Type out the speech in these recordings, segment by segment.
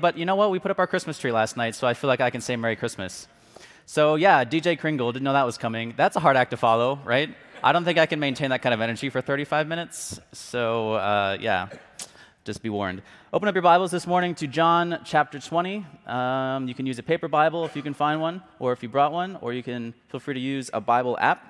but you know what? We put up our Christmas tree last night, so I feel like I can say Merry Christmas. So, yeah, DJ Kringle, didn't know that was coming. That's a hard act to follow, right? I don't think I can maintain that kind of energy for 35 minutes. So, uh, yeah, just be warned. Open up your Bibles this morning to John chapter 20. Um, you can use a paper Bible if you can find one, or if you brought one, or you can feel free to use a Bible app.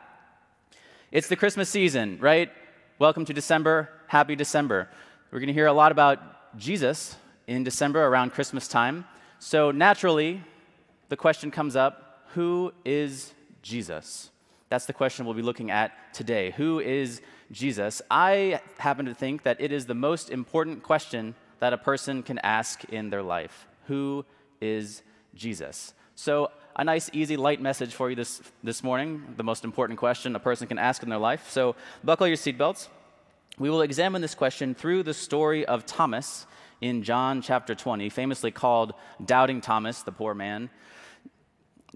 It's the Christmas season, right? Welcome to December. Happy December. We're going to hear a lot about Jesus in December around Christmas time. So naturally, the question comes up who is Jesus? That's the question we'll be looking at today. Who is Jesus? I happen to think that it is the most important question that a person can ask in their life. Who is Jesus? So, a nice, easy, light message for you this, this morning, the most important question a person can ask in their life. So, buckle your seatbelts. We will examine this question through the story of Thomas in John chapter 20, famously called Doubting Thomas, the poor man.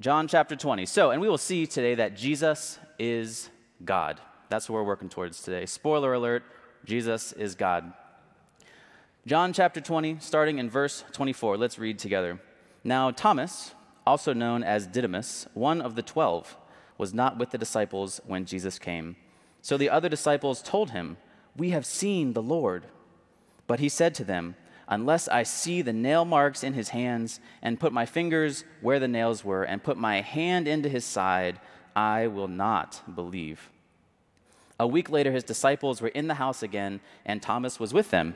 John chapter 20. So, and we will see today that Jesus is God. That's what we're working towards today. Spoiler alert Jesus is God. John chapter 20, starting in verse 24. Let's read together. Now, Thomas, also known as Didymus, one of the twelve, was not with the disciples when Jesus came. So the other disciples told him, We have seen the Lord. But he said to them, unless I see the nail marks in his hands, and put my fingers where the nails were, and put my hand into his side, I will not believe. A week later, his disciples were in the house again, and Thomas was with them.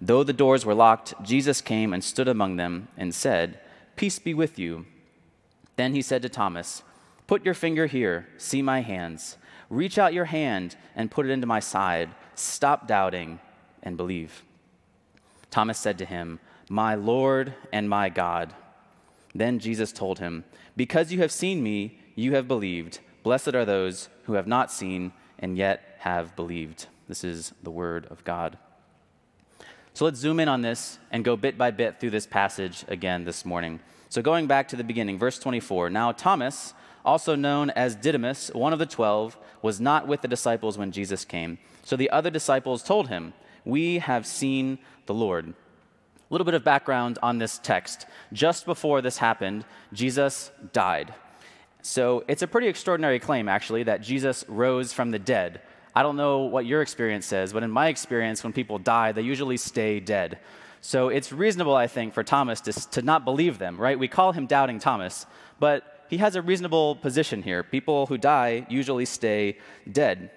Though the doors were locked, Jesus came and stood among them and said, Peace be with you. Then he said to Thomas, Put your finger here, see my hands. Reach out your hand and put it into my side. Stop doubting and believe. Thomas said to him, My Lord and my God. Then Jesus told him, Because you have seen me, you have believed. Blessed are those who have not seen and yet have believed. This is the word of God. So let's zoom in on this and go bit by bit through this passage again this morning. So, going back to the beginning, verse 24. Now, Thomas, also known as Didymus, one of the twelve, was not with the disciples when Jesus came. So the other disciples told him, We have seen the Lord. A little bit of background on this text. Just before this happened, Jesus died. So it's a pretty extraordinary claim, actually, that Jesus rose from the dead. I don't know what your experience says, but in my experience, when people die, they usually stay dead. So it's reasonable, I think, for Thomas to, to not believe them, right? We call him Doubting Thomas, but he has a reasonable position here. People who die usually stay dead.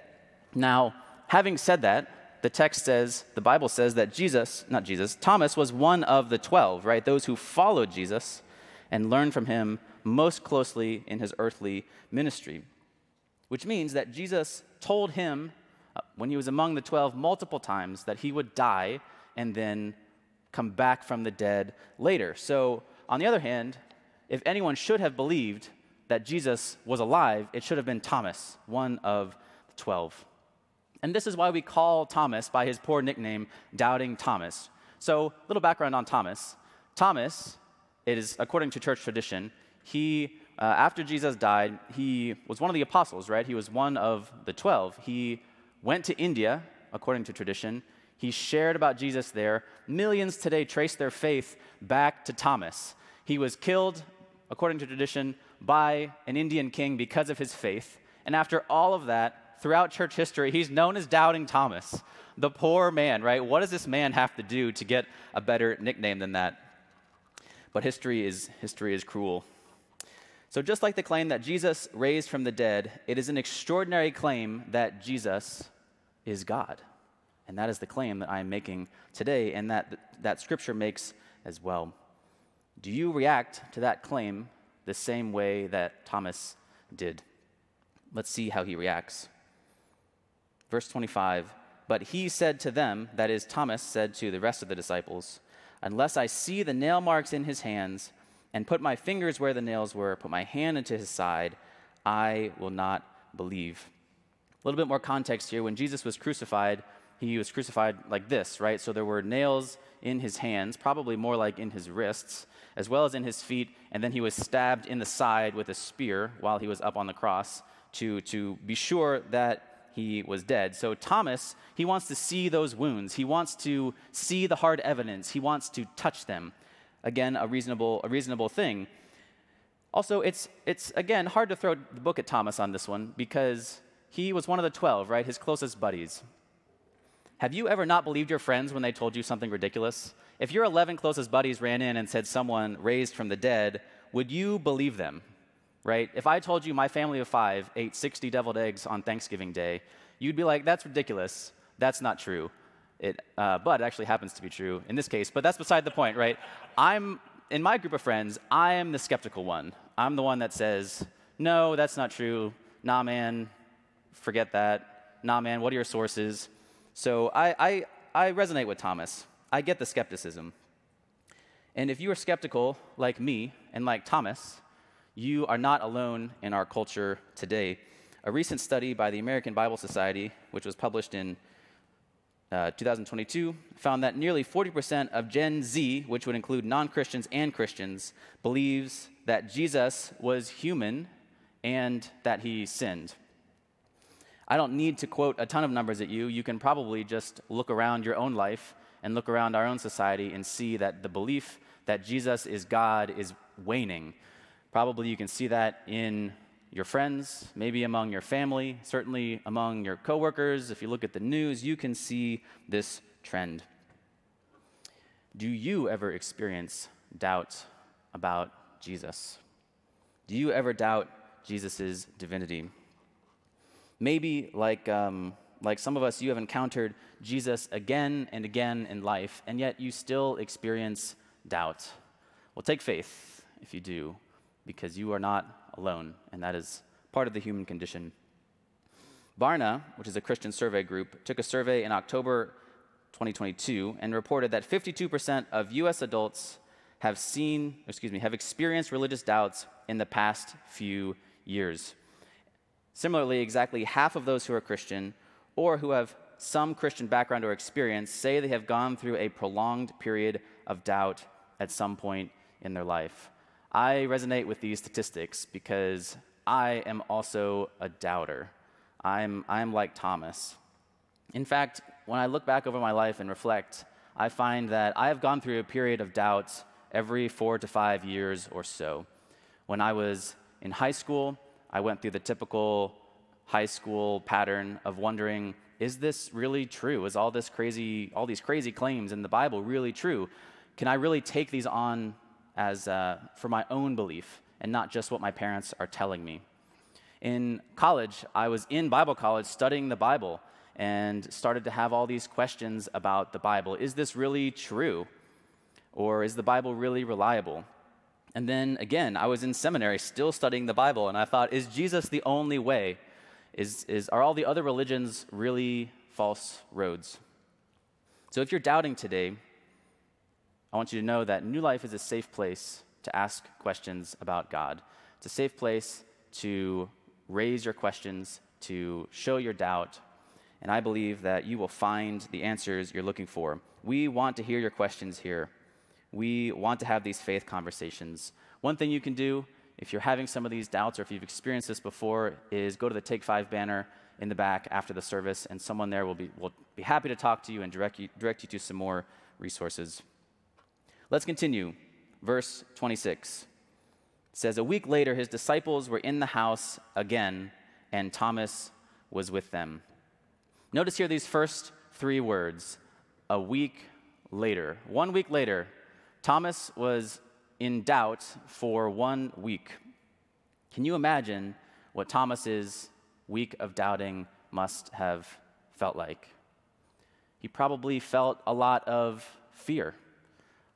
Now, having said that, the text says, the Bible says that Jesus, not Jesus, Thomas was one of the 12, right? Those who followed Jesus and learned from him most closely in his earthly ministry. Which means that Jesus told him uh, when he was among the 12 multiple times that he would die and then come back from the dead later. So, on the other hand, if anyone should have believed that Jesus was alive, it should have been Thomas, one of the 12. And this is why we call Thomas by his poor nickname, Doubting Thomas. So, a little background on Thomas. Thomas, it is according to church tradition, he, uh, after Jesus died, he was one of the apostles, right? He was one of the 12. He went to India, according to tradition. He shared about Jesus there. Millions today trace their faith back to Thomas. He was killed, according to tradition, by an Indian king because of his faith. And after all of that, throughout church history, he's known as Doubting Thomas, the poor man, right? What does this man have to do to get a better nickname than that? But history is, history is cruel. So, just like the claim that Jesus raised from the dead, it is an extraordinary claim that Jesus is God. And that is the claim that I am making today, and that, that scripture makes as well. Do you react to that claim the same way that Thomas did? Let's see how he reacts. Verse 25 But he said to them, that is, Thomas said to the rest of the disciples, Unless I see the nail marks in his hands, and put my fingers where the nails were, put my hand into his side, I will not believe. A little bit more context here. When Jesus was crucified, he was crucified like this, right? So there were nails in his hands, probably more like in his wrists, as well as in his feet, and then he was stabbed in the side with a spear while he was up on the cross to, to be sure that he was dead. So Thomas, he wants to see those wounds. He wants to see the hard evidence. He wants to touch them. Again, a reasonable, a reasonable thing. Also, it's, it's again hard to throw the book at Thomas on this one because he was one of the 12, right? His closest buddies. Have you ever not believed your friends when they told you something ridiculous? If your 11 closest buddies ran in and said someone raised from the dead, would you believe them? Right? If I told you my family of five ate 60 deviled eggs on Thanksgiving Day, you'd be like, that's ridiculous. That's not true. It, uh, but it actually happens to be true in this case. But that's beside the point, right? I'm, in my group of friends, I am the skeptical one. I'm the one that says, no, that's not true. Nah, man, forget that. Nah, man, what are your sources? So I, I, I resonate with Thomas. I get the skepticism. And if you are skeptical like me and like Thomas, you are not alone in our culture today. A recent study by the American Bible Society, which was published in uh, 2022, found that nearly 40% of Gen Z, which would include non Christians and Christians, believes that Jesus was human and that he sinned. I don't need to quote a ton of numbers at you. You can probably just look around your own life and look around our own society and see that the belief that Jesus is God is waning. Probably you can see that in your friends, maybe among your family, certainly among your coworkers. If you look at the news, you can see this trend. Do you ever experience doubt about Jesus? Do you ever doubt Jesus' divinity? Maybe, like, um, like some of us, you have encountered Jesus again and again in life, and yet you still experience doubt. Well, take faith if you do, because you are not alone, and that is part of the human condition. Barna, which is a Christian survey group, took a survey in October 2022 and reported that 52% of US adults have seen, excuse me, have experienced religious doubts in the past few years. Similarly, exactly half of those who are Christian or who have some Christian background or experience say they have gone through a prolonged period of doubt at some point in their life. I resonate with these statistics because I am also a doubter. I'm, I'm like Thomas. In fact, when I look back over my life and reflect, I find that I have gone through a period of doubt every four to five years or so. When I was in high school, I went through the typical high school pattern of wondering, is this really true? Is all this crazy, all these crazy claims in the Bible really true? Can I really take these on as uh, for my own belief and not just what my parents are telling me? In college, I was in Bible college studying the Bible and started to have all these questions about the Bible. Is this really true? Or is the Bible really reliable? And then again, I was in seminary still studying the Bible, and I thought, is Jesus the only way? Is, is, are all the other religions really false roads? So if you're doubting today, I want you to know that New Life is a safe place to ask questions about God. It's a safe place to raise your questions, to show your doubt, and I believe that you will find the answers you're looking for. We want to hear your questions here we want to have these faith conversations. One thing you can do if you're having some of these doubts or if you've experienced this before is go to the Take Five banner in the back after the service, and someone there will be, will be happy to talk to you and direct you, direct you to some more resources. Let's continue. Verse 26 it says, A week later, his disciples were in the house again, and Thomas was with them. Notice here these first three words a week later. One week later, Thomas was in doubt for one week. Can you imagine what Thomas's week of doubting must have felt like? He probably felt a lot of fear.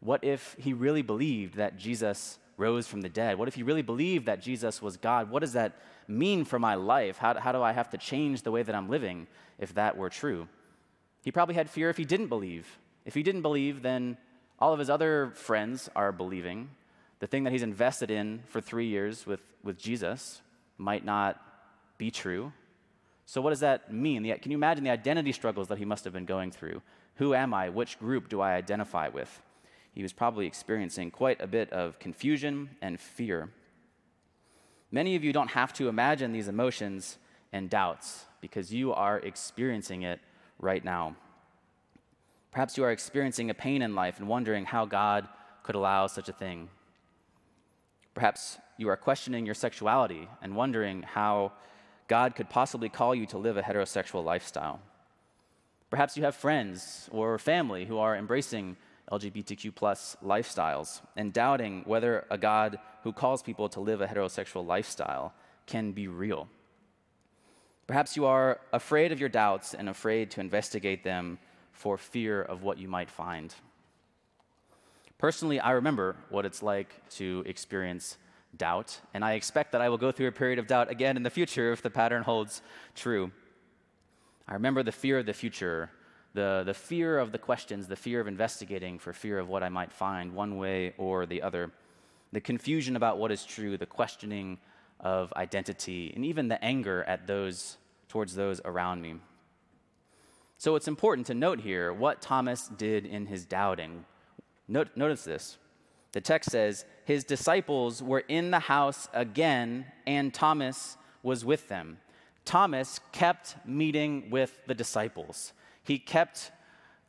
What if he really believed that Jesus rose from the dead? What if he really believed that Jesus was God? What does that mean for my life? How, how do I have to change the way that I'm living if that were true? He probably had fear if he didn't believe. If he didn't believe, then all of his other friends are believing. The thing that he's invested in for three years with, with Jesus might not be true. So, what does that mean? Can you imagine the identity struggles that he must have been going through? Who am I? Which group do I identify with? He was probably experiencing quite a bit of confusion and fear. Many of you don't have to imagine these emotions and doubts because you are experiencing it right now. Perhaps you are experiencing a pain in life and wondering how God could allow such a thing. Perhaps you are questioning your sexuality and wondering how God could possibly call you to live a heterosexual lifestyle. Perhaps you have friends or family who are embracing LGBTQ plus lifestyles and doubting whether a God who calls people to live a heterosexual lifestyle can be real. Perhaps you are afraid of your doubts and afraid to investigate them for fear of what you might find. Personally, I remember what it's like to experience doubt, and I expect that I will go through a period of doubt again in the future if the pattern holds true. I remember the fear of the future, the, the fear of the questions, the fear of investigating for fear of what I might find one way or the other, the confusion about what is true, the questioning of identity, and even the anger at those towards those around me. So it's important to note here what Thomas did in his doubting. Note, notice this. The text says, His disciples were in the house again, and Thomas was with them. Thomas kept meeting with the disciples, he kept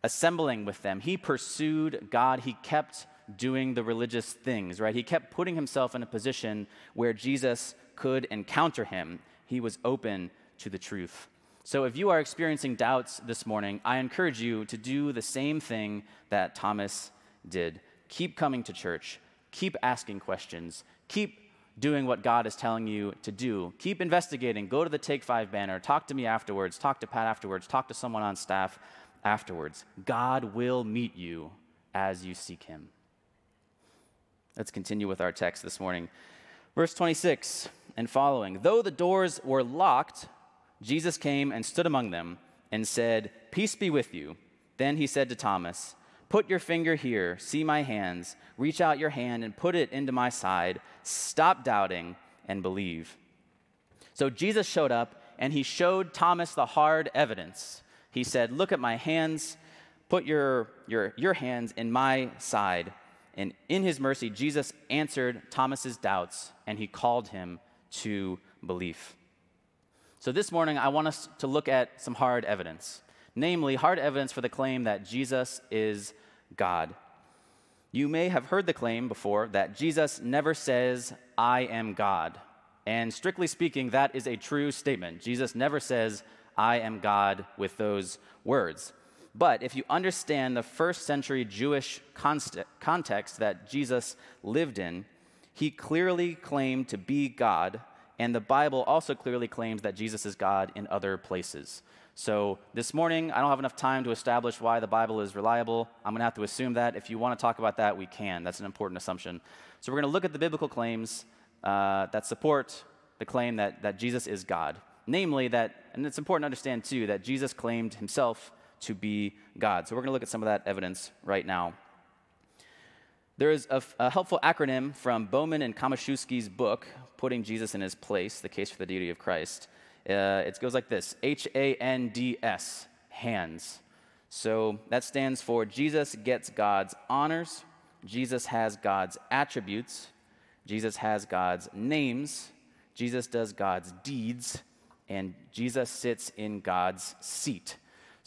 assembling with them. He pursued God, he kept doing the religious things, right? He kept putting himself in a position where Jesus could encounter him. He was open to the truth. So if you are experiencing doubts this morning, I encourage you to do the same thing that Thomas did. Keep coming to church, keep asking questions, keep doing what God is telling you to do. Keep investigating. Go to the Take Five banner. Talk to me afterwards. Talk to Pat afterwards. Talk to someone on staff afterwards. God will meet you as you seek Him. Let's continue with our text this morning. Verse 26 and following. Though the doors were locked, Jesus came and stood among them and said, Peace be with you. Then he said to Thomas, Put your finger here, see my hands, reach out your hand and put it into my side. Stop doubting and believe. So Jesus showed up and he showed Thomas the hard evidence. He said, Look at my hands, put your, your, your hands in my side. And in his mercy, Jesus answered Thomas's doubts and he called him to belief. So this morning, I want us to look at some hard evidence namely, hard evidence for the claim that Jesus is God. You may have heard the claim before that Jesus never says, I am God. And strictly speaking, that is a true statement. Jesus never says, I am God with those words. But if you understand the first century Jewish context that Jesus lived in, he clearly claimed to be God, and the Bible also clearly claims that Jesus is God in other places. So this morning, I don't have enough time to establish why the Bible is reliable. I'm going to have to assume that. If you want to talk about that, we can. That's an important assumption. So we're going to look at the biblical claims uh, that support the claim that, that Jesus is God. Namely, that, and it's important to understand too, that Jesus claimed himself to be God. So we're going to look at some of that evidence right now. There is a, a helpful acronym from Bowman and Komoszewski's book, Putting Jesus in His Place The Case for the Deity of Christ. Uh, it goes like this H A N D S, hands. So that stands for Jesus gets God's honors, Jesus has God's attributes, Jesus has God's names, Jesus does God's deeds, and Jesus sits in God's seat.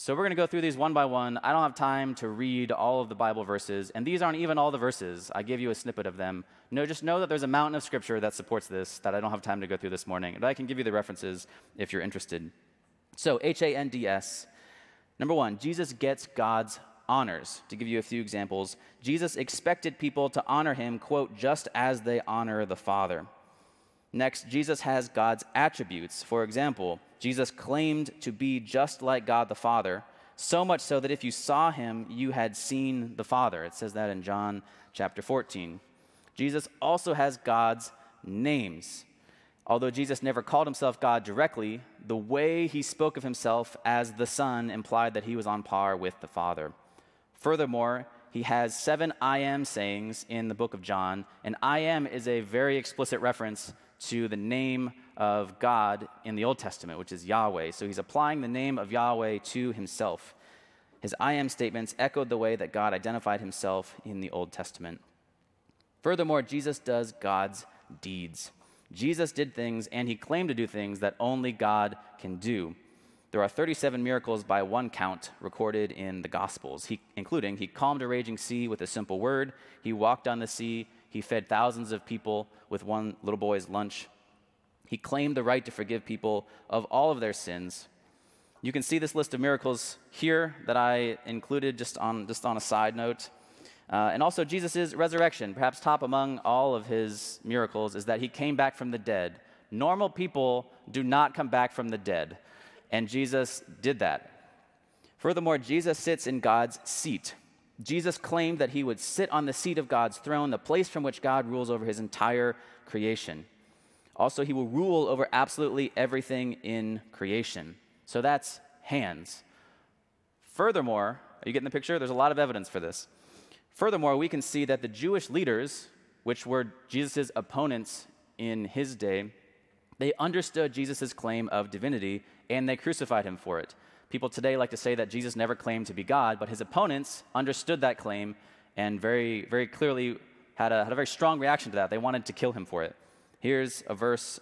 So we're going to go through these one by one. I don't have time to read all of the Bible verses, and these aren't even all the verses. I give you a snippet of them. No, just know that there's a mountain of scripture that supports this that I don't have time to go through this morning, but I can give you the references if you're interested. So H A N D S. Number one, Jesus gets God's honors. To give you a few examples, Jesus expected people to honor him, quote, just as they honor the Father. Next, Jesus has God's attributes. For example, Jesus claimed to be just like God the Father, so much so that if you saw him, you had seen the Father. It says that in John chapter 14. Jesus also has God's names. Although Jesus never called himself God directly, the way he spoke of himself as the Son implied that he was on par with the Father. Furthermore, he has seven I am sayings in the book of John, and I am is a very explicit reference to the name of God in the Old Testament, which is Yahweh. So he's applying the name of Yahweh to himself. His I am statements echoed the way that God identified himself in the Old Testament. Furthermore, Jesus does God's deeds. Jesus did things and he claimed to do things that only God can do. There are 37 miracles by one count recorded in the Gospels, he, including he calmed a raging sea with a simple word, he walked on the sea, he fed thousands of people with one little boy's lunch, he claimed the right to forgive people of all of their sins. You can see this list of miracles here that I included just on, just on a side note. Uh, and also, Jesus' resurrection, perhaps top among all of his miracles, is that he came back from the dead. Normal people do not come back from the dead, and Jesus did that. Furthermore, Jesus sits in God's seat. Jesus claimed that he would sit on the seat of God's throne, the place from which God rules over his entire creation. Also, he will rule over absolutely everything in creation. So that's hands. Furthermore, are you getting the picture? There's a lot of evidence for this. Furthermore, we can see that the Jewish leaders, which were Jesus' opponents in his day, they understood Jesus' claim of divinity and they crucified him for it. People today like to say that Jesus never claimed to be God, but his opponents understood that claim and very, very clearly had a, had a very strong reaction to that. They wanted to kill him for it. Here's a verse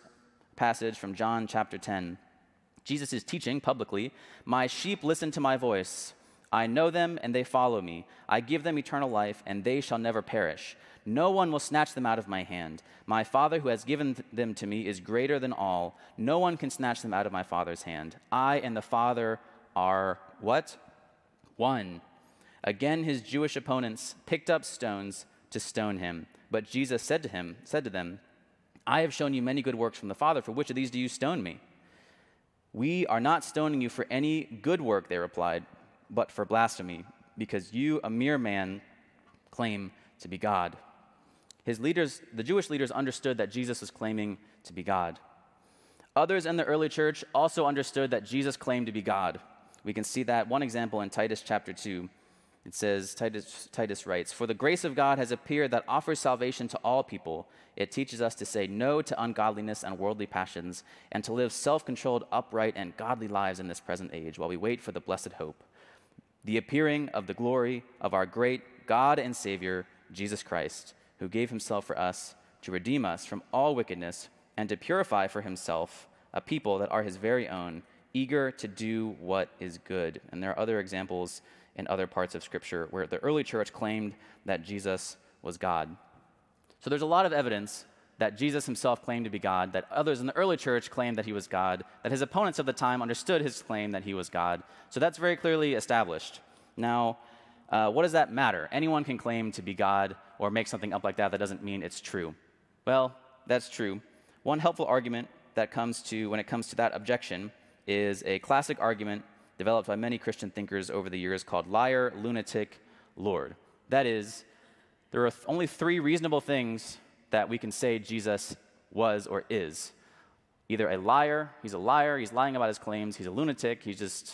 passage from John chapter 10. Jesus is teaching publicly My sheep listen to my voice. I know them and they follow me. I give them eternal life and they shall never perish. No one will snatch them out of my hand. My Father who has given them to me is greater than all. No one can snatch them out of my Father's hand. I and the Father are what? One. Again his Jewish opponents picked up stones to stone him. But Jesus said to him, said to them, I have shown you many good works from the Father. For which of these do you stone me? We are not stoning you for any good work, they replied but for blasphemy, because you, a mere man, claim to be God. His leaders, the Jewish leaders, understood that Jesus was claiming to be God. Others in the early church also understood that Jesus claimed to be God. We can see that one example in Titus chapter 2. It says, Titus, Titus writes, For the grace of God has appeared that offers salvation to all people. It teaches us to say no to ungodliness and worldly passions, and to live self controlled, upright, and godly lives in this present age, while we wait for the blessed hope the appearing of the glory of our great God and Savior, Jesus Christ, who gave himself for us to redeem us from all wickedness and to purify for himself a people that are his very own, eager to do what is good. And there are other examples in other parts of Scripture where the early church claimed that Jesus was God. So there's a lot of evidence that Jesus himself claimed to be God, that others in the early church claimed that he was God, that his opponents of the time understood his claim that he was God. So that's very clearly established. Now, uh, what does that matter? Anyone can claim to be God or make something up like that. That doesn't mean it's true. Well, that's true. One helpful argument that comes to when it comes to that objection is a classic argument developed by many Christian thinkers over the years called liar, lunatic, Lord. That is, there are th- only three reasonable things that we can say Jesus was or is. Either a liar, he's a liar, he's lying about his claims, he's a lunatic, he's just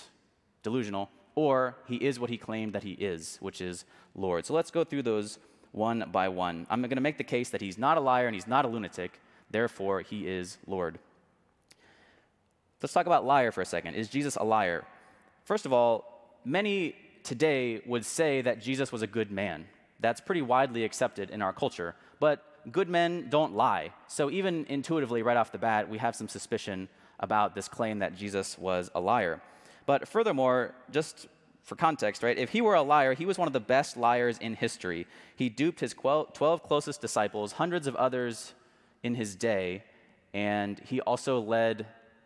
delusional, or he is what he claimed that he is, which is Lord. So let's go through those one by one. I'm going to make the case that he's not a liar and he's not a lunatic, therefore, he is Lord. Let's talk about liar for a second. Is Jesus a liar? First of all, many today would say that Jesus was a good man. That's pretty widely accepted in our culture. But good men don't lie. So even intuitively, right off the bat, we have some suspicion about this claim that Jesus was a liar. But furthermore, just for context, right, if he were a liar, he was one of the best liars in history. He duped his 12 closest disciples, hundreds of others in his day, and he also led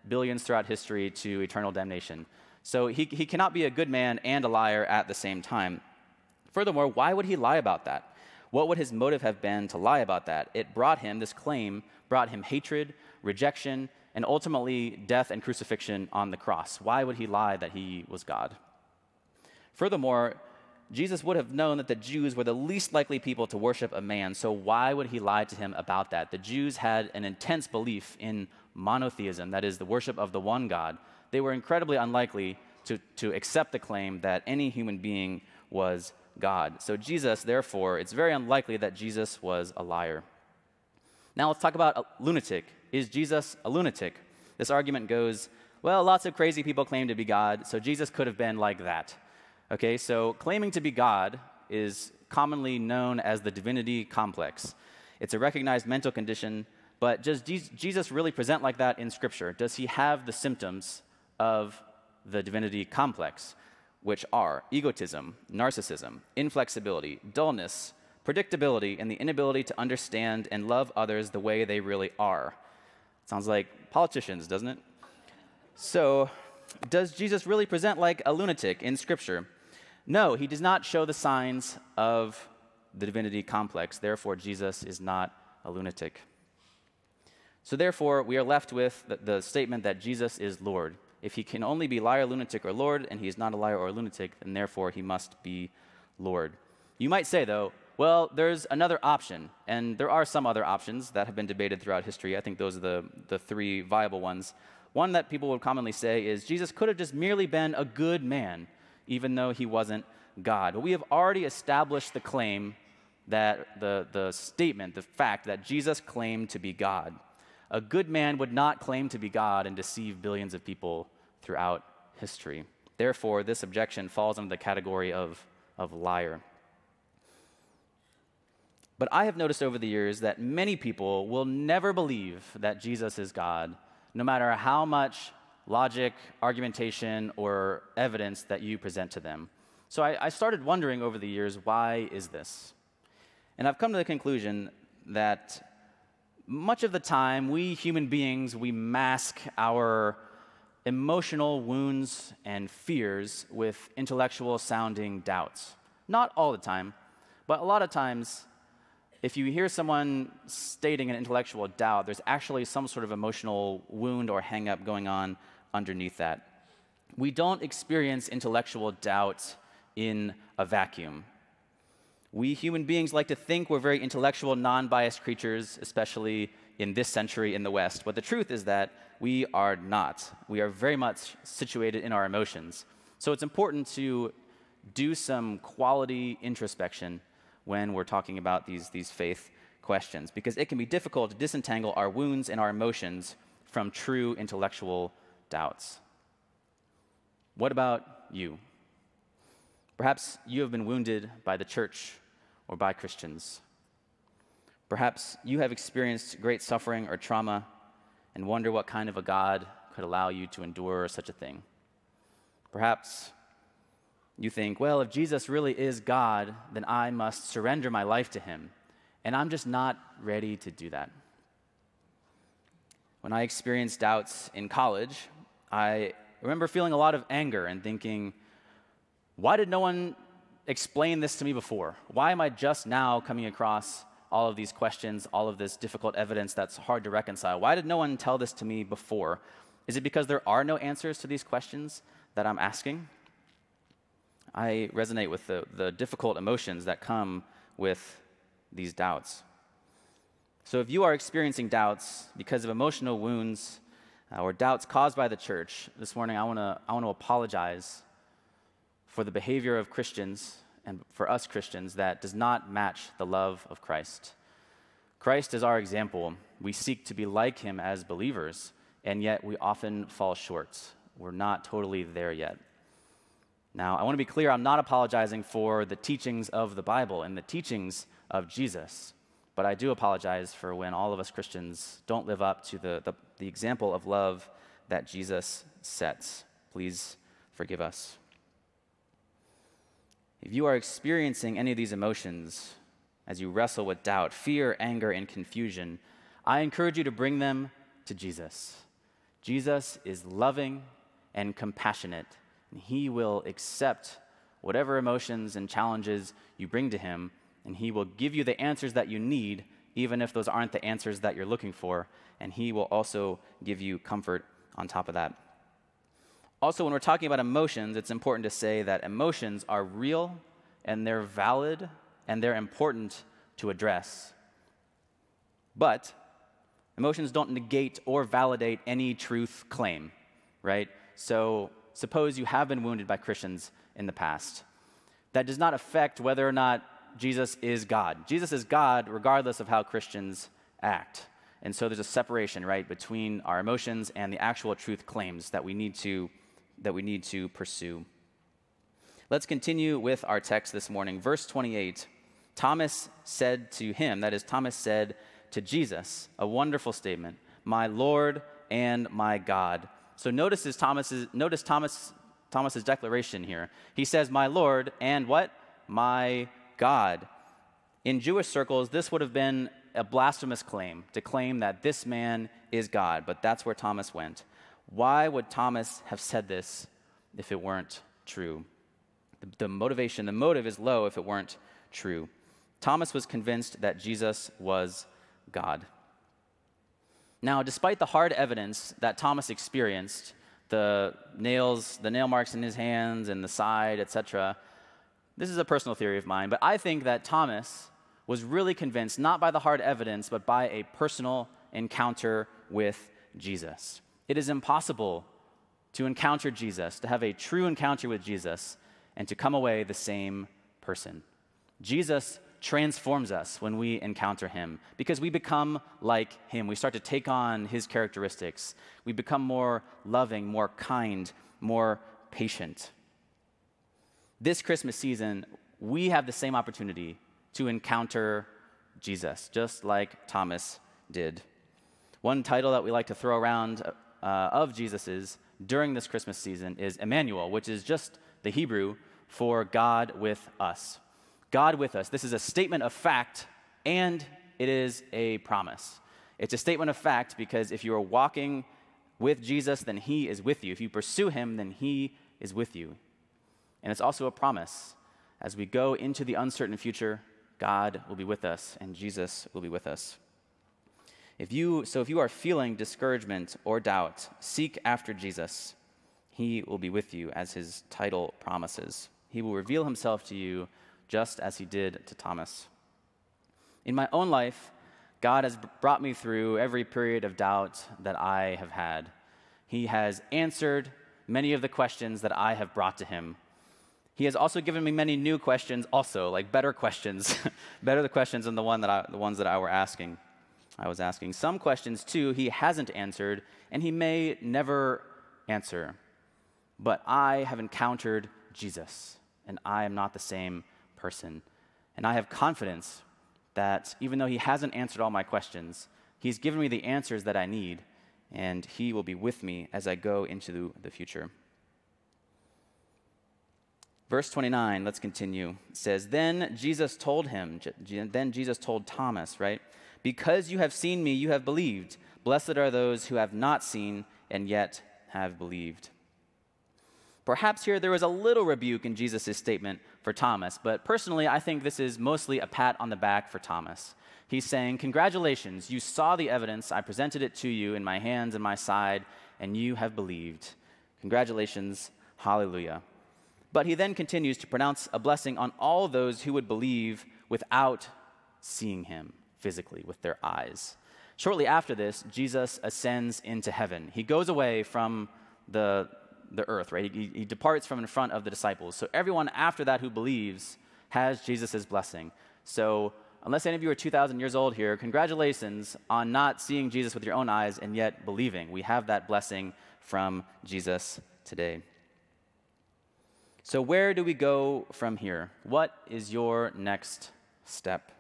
billions throughout history to eternal damnation. So he, he cannot be a good man and a liar at the same time. Furthermore, why would he lie about that? What would his motive have been to lie about that? It brought him, this claim brought him hatred, rejection, and ultimately death and crucifixion on the cross. Why would he lie that he was God? Furthermore, Jesus would have known that the Jews were the least likely people to worship a man, so why would he lie to him about that? The Jews had an intense belief in monotheism, that is, the worship of the one God. They were incredibly unlikely to, to accept the claim that any human being was God. So, Jesus, therefore, it's very unlikely that Jesus was a liar. Now, let's talk about a lunatic. Is Jesus a lunatic? This argument goes, well, lots of crazy people claim to be God, so Jesus could have been like that. Okay, so claiming to be God is commonly known as the divinity complex. It's a recognized mental condition But does Jesus really present like that in Scripture? Does he have the symptoms of the divinity complex, which are egotism, narcissism, inflexibility, dullness, predictability, and the inability to understand and love others the way they really are? Sounds like politicians, doesn't it? So, does Jesus really present like a lunatic in Scripture? No, he does not show the signs of the divinity complex. Therefore, Jesus is not a lunatic. So, therefore, we are left with the, the, statement that Jesus is Lord. If he can only be liar, lunatic, or Lord, and he is not a liar or a lunatic, then therefore he must be Lord. You might say, though, well, there's another option, and there are some other options that have been debated throughout history. I think those are the, the three viable ones. One that people would commonly say is Jesus could have just merely been a good man, even though he wasn't God. But we have already established the claim that the, the statement, the fact that Jesus claimed to be God. A good man would not claim to be God and deceive billions of people throughout history. Therefore, this objection falls under the category of, of liar. But I have noticed over the years that many people will never believe that Jesus is God, no matter how much logic, argumentation, or evidence that you present to them. So I, I started wondering over the years, why is this? And I've come to the conclusion that much of the time, we human beings, we mask our emotional wounds and fears with intellectual sounding doubts. Not all the time, but a lot of times, if you hear someone stating an intellectual doubt, there's actually some sort of emotional wound or hangup going on underneath that. We don't experience intellectual doubt in a vacuum. We human beings like to think we're very intellectual, non biased creatures, especially in this century in the West. But the truth is that we are not. We are very much situated in our emotions. So it's important to do some quality introspection when we're talking about these, these faith questions, because it can be difficult to disentangle our wounds and our emotions from true intellectual doubts. What about you? Perhaps you have been wounded by the church or by Christians. Perhaps you have experienced great suffering or trauma and wonder what kind of a God could allow you to endure such a thing. Perhaps you think, well, if Jesus really is God, then I must surrender my life to him. And I'm just not ready to do that. When I experienced doubts in college, I remember feeling a lot of anger and thinking, why did no one explain this to me before? Why am I just now coming across all of these questions, all of this difficult evidence that's hard to reconcile? Why did no one tell this to me before? Is it because there are no answers to these questions that I'm asking? I resonate with the, the difficult emotions that come with these doubts. So, if you are experiencing doubts because of emotional wounds uh, or doubts caused by the church, this morning I want to I wanna apologize for the behavior of Christians and for us Christians that does not match the love of Christ. Christ is our example. We seek to be like him as believers, and yet we often fall short. We're not totally there yet. Now, I want to be clear I'm not apologizing for the teachings of the Bible and the teachings of Jesus, but I do apologize for when all of us Christians don't live up to the, the, the example of love that Jesus sets. Please forgive us. If you are experiencing any of these emotions as you wrestle with doubt, fear, anger, and confusion, I encourage you to bring them to Jesus. Jesus is loving and compassionate, and He will accept whatever emotions and challenges you bring to Him, and He will give you the answers that you need, even if those aren't the answers that you're looking for, and He will also give you comfort on top of that. Also, when we're talking about emotions, it's important to say that emotions are real and they're valid and they're important to address. But emotions don't negate or validate any truth claim, right? So, suppose you have been wounded by Christians in the past. That does not affect whether or not Jesus is God. Jesus is God regardless of how Christians act. And so there's a separation, right, between our emotions and the actual truth claims that we need to that we need to pursue. Let's continue with our text this morning. Verse 28 Thomas said to him, that is, Thomas said to Jesus, a wonderful statement, my Lord and my God. So notice Thomas's, notice Thomas, Thomas's declaration here. He says, my Lord and what? My God. In Jewish circles, this would have been a blasphemous claim to claim that this man is God, but that's where Thomas went. Why would Thomas have said this if it weren't true? The, the, motivation, the motive is low if it weren't true. Thomas was convinced that Jesus was God. Now, despite the hard evidence that Thomas experienced, the nails, the nail marks in his hands and the side, etc., this is a personal theory of mine, but I think that Thomas was really convinced not by the hard evidence, but by a personal encounter with Jesus. It is impossible to encounter Jesus, to have a true encounter with Jesus, and to come away the same person. Jesus transforms us when we encounter him because we become like him. We start to take on his characteristics. We become more loving, more kind, more patient. This Christmas season, we have the same opportunity to encounter Jesus, just like Thomas did. One title that we like to throw around uh, of Jesus's during this Christmas season is Emmanuel, which is just the Hebrew for God with us. God with us. This is a statement of fact and it is a promise. It's a statement of fact because if you are walking with Jesus, then he is with you. If you pursue him, then he is with you. And it's also a promise. As we go into the uncertain future, God will be with us and Jesus will be with us. If you, so if you are feeling discouragement or doubt, seek after Jesus. He will be with you, as his title promises. He will reveal himself to you just as he did to Thomas. In my own life, God has brought me through every period of doubt that I have had. He has answered many of the questions that I have brought to him. He has also given me many new questions, also like better questions, better the questions than the one that I, the ones that I were asking. I was asking some questions too. He hasn't answered, and he may never answer. But I have encountered Jesus, and I am not the same person. And I have confidence that even though he hasn't answered all my questions, he's given me the answers that I need, and he will be with me as I go into the future. Verse 29, let's continue. says, Then Jesus told him, then Jesus told Thomas, right? Because you have seen me, you have believed. Blessed are those who have not seen and yet have believed. Perhaps here there was a little rebuke in Jesus' statement for Thomas, but personally, I think this is mostly a pat on the back for Thomas. He's saying, Congratulations, you saw the evidence. I presented it to you in my hands and my side, and you have believed. Congratulations, hallelujah. But he then continues to pronounce a blessing on all those who would believe without seeing him physically with their eyes. Shortly after this, Jesus ascends into heaven. He goes away from the the earth, right? He, he departs from in front of the disciples. So everyone after that who believes has Jesus' blessing. So unless any of you are 2,000 years old here, congratulations on not seeing Jesus with your own eyes and yet believing. We have that blessing from Jesus today. So, where do we go from here? What is your next step?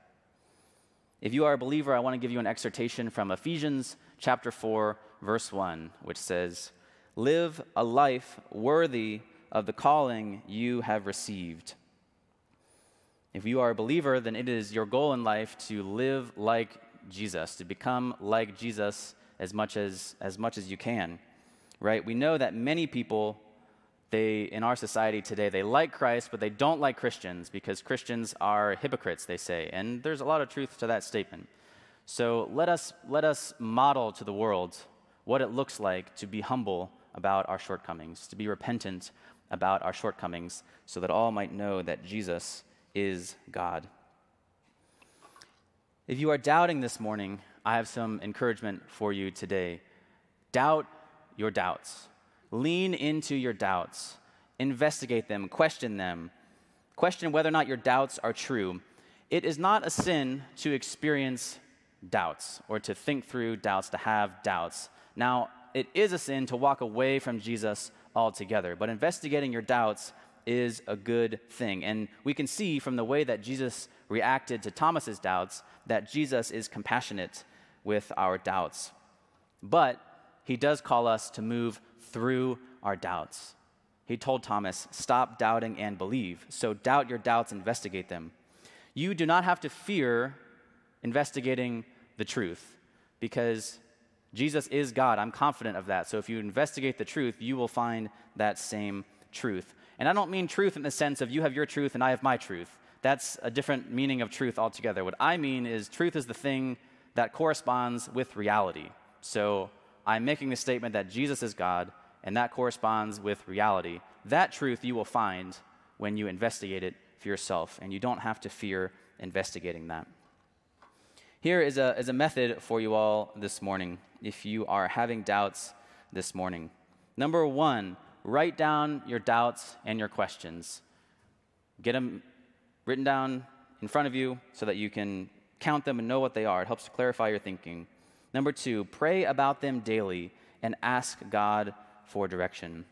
If you are a believer, I want to give you an exhortation from Ephesians chapter 4, verse 1, which says, Live a life worthy of the calling you have received. If you are a believer, then it is your goal in life to live like Jesus, to become like Jesus as much as, as much as you can. Right? We know that many people they in our society today they like Christ but they don't like Christians because Christians are hypocrites they say and there's a lot of truth to that statement. So let us let us model to the world what it looks like to be humble about our shortcomings, to be repentant about our shortcomings, so that all might know that Jesus is God. If you are doubting this morning, I have some encouragement for you today. Doubt your doubts. Lean into your doubts. Investigate them, question them. Question whether or not your doubts are true. It is not a sin to experience doubts or to think through doubts, to have doubts. Now, it is a sin to walk away from Jesus altogether. But investigating your doubts is a good thing. And we can see from the way that Jesus reacted to Thomas's doubts that Jesus is compassionate with our doubts. But he does call us to move through our doubts. He told Thomas, Stop doubting and believe. So doubt your doubts, investigate them. You do not have to fear investigating the truth because Jesus is God. I'm confident of that. So if you investigate the truth, you will find that same truth. And I don't mean truth in the sense of you have your truth and I have my truth. That's a different meaning of truth altogether. What I mean is truth is the thing that corresponds with reality. So I'm making the statement that Jesus is God, and that corresponds with reality. That truth you will find when you investigate it for yourself, and you don't have to fear investigating that. Here is a, is a method for you all this morning if you are having doubts this morning. Number one, write down your doubts and your questions. Get them written down in front of you so that you can count them and know what they are. It helps to clarify your thinking. Number two, pray about them daily and ask God for direction.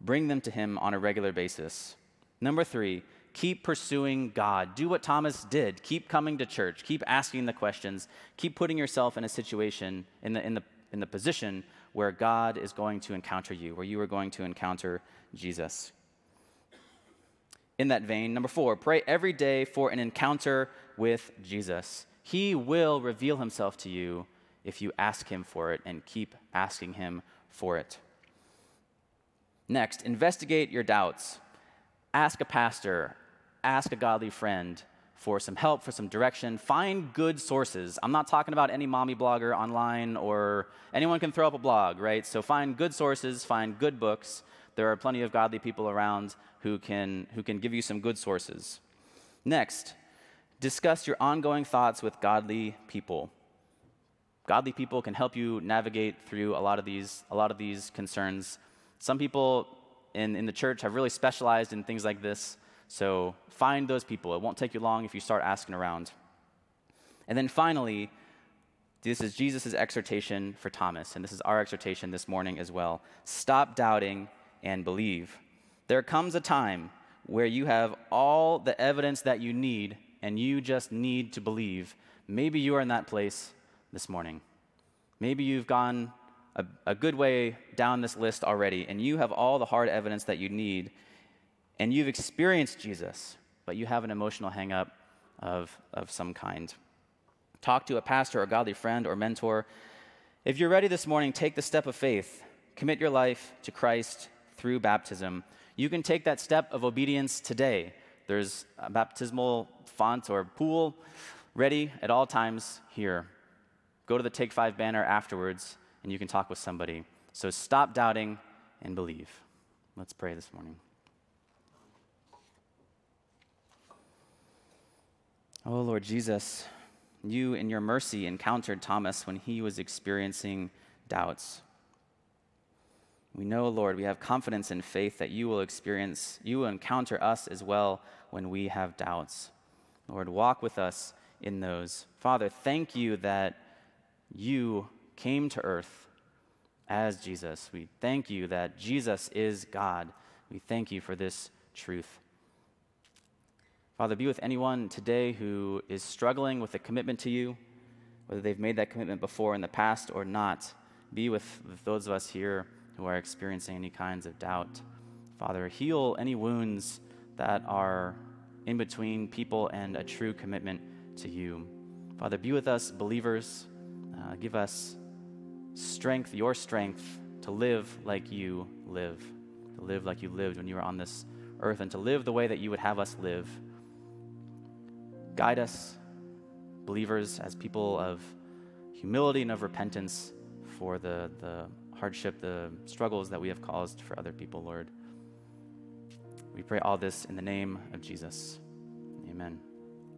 Bring them to Him on a regular basis. Number three, keep pursuing God. Do what Thomas did. Keep coming to church. Keep asking the questions. Keep putting yourself in a situation, in the, in the, in the position where God is going to encounter you, where you are going to encounter Jesus. In that vein, number four, pray every day for an encounter with Jesus. He will reveal himself to you if you ask him for it and keep asking him for it. Next, investigate your doubts. Ask a pastor, ask a godly friend for some help, for some direction. Find good sources. I'm not talking about any mommy blogger online or anyone can throw up a blog, right? So find good sources, find good books. There are plenty of godly people around who can, who can give you some good sources. Next, discuss your ongoing thoughts with godly people. Godly people can help you navigate through a lot of these, a lot of these concerns. Some people in, in the church have really specialized in things like this. So find those people. It won't take you long if you start asking around. And then finally, this is Jesus' exhortation for Thomas, and this is our exhortation this morning as well. Stop doubting and believe. There comes a time where you have all the evidence that you need, and you just need to believe. Maybe you are in that place this morning. Maybe you've gone a, a good way down this list already, and you have all the hard evidence that you need, and you've experienced Jesus, but you have an emotional hangup of, of some kind. Talk to a pastor or godly friend or mentor. If you're ready this morning, take the step of faith. Commit your life to Christ through baptism. You can take that step of obedience today. There's a baptismal font or pool ready at all times here. Go to the Take Five banner afterwards and you can talk with somebody. So stop doubting and believe. Let's pray this morning. Oh, Lord Jesus, you in your mercy encountered Thomas when he was experiencing doubts. We know, Lord, we have confidence and faith that you will experience, you will encounter us as well when we have doubts. Lord, walk with us in those. Father, thank you that you came to earth as Jesus. We thank you that Jesus is God. We thank you for this truth. Father, be with anyone today who is struggling with a commitment to you, whether they've made that commitment before in the past or not. Be with, those of us here who are experiencing any kinds of doubt. Father, heal any wounds that are in between people and a true commitment to you. Father, be with us, believers. Uh, give us strength, your strength, to live like you live, to live like you lived when you were on this earth, and to live the way that you would have us live. Guide us, believers, as people of humility and of repentance for the, the hardship, the struggles that we have caused for other people, Lord. We pray all this in the name of Jesus. Amen.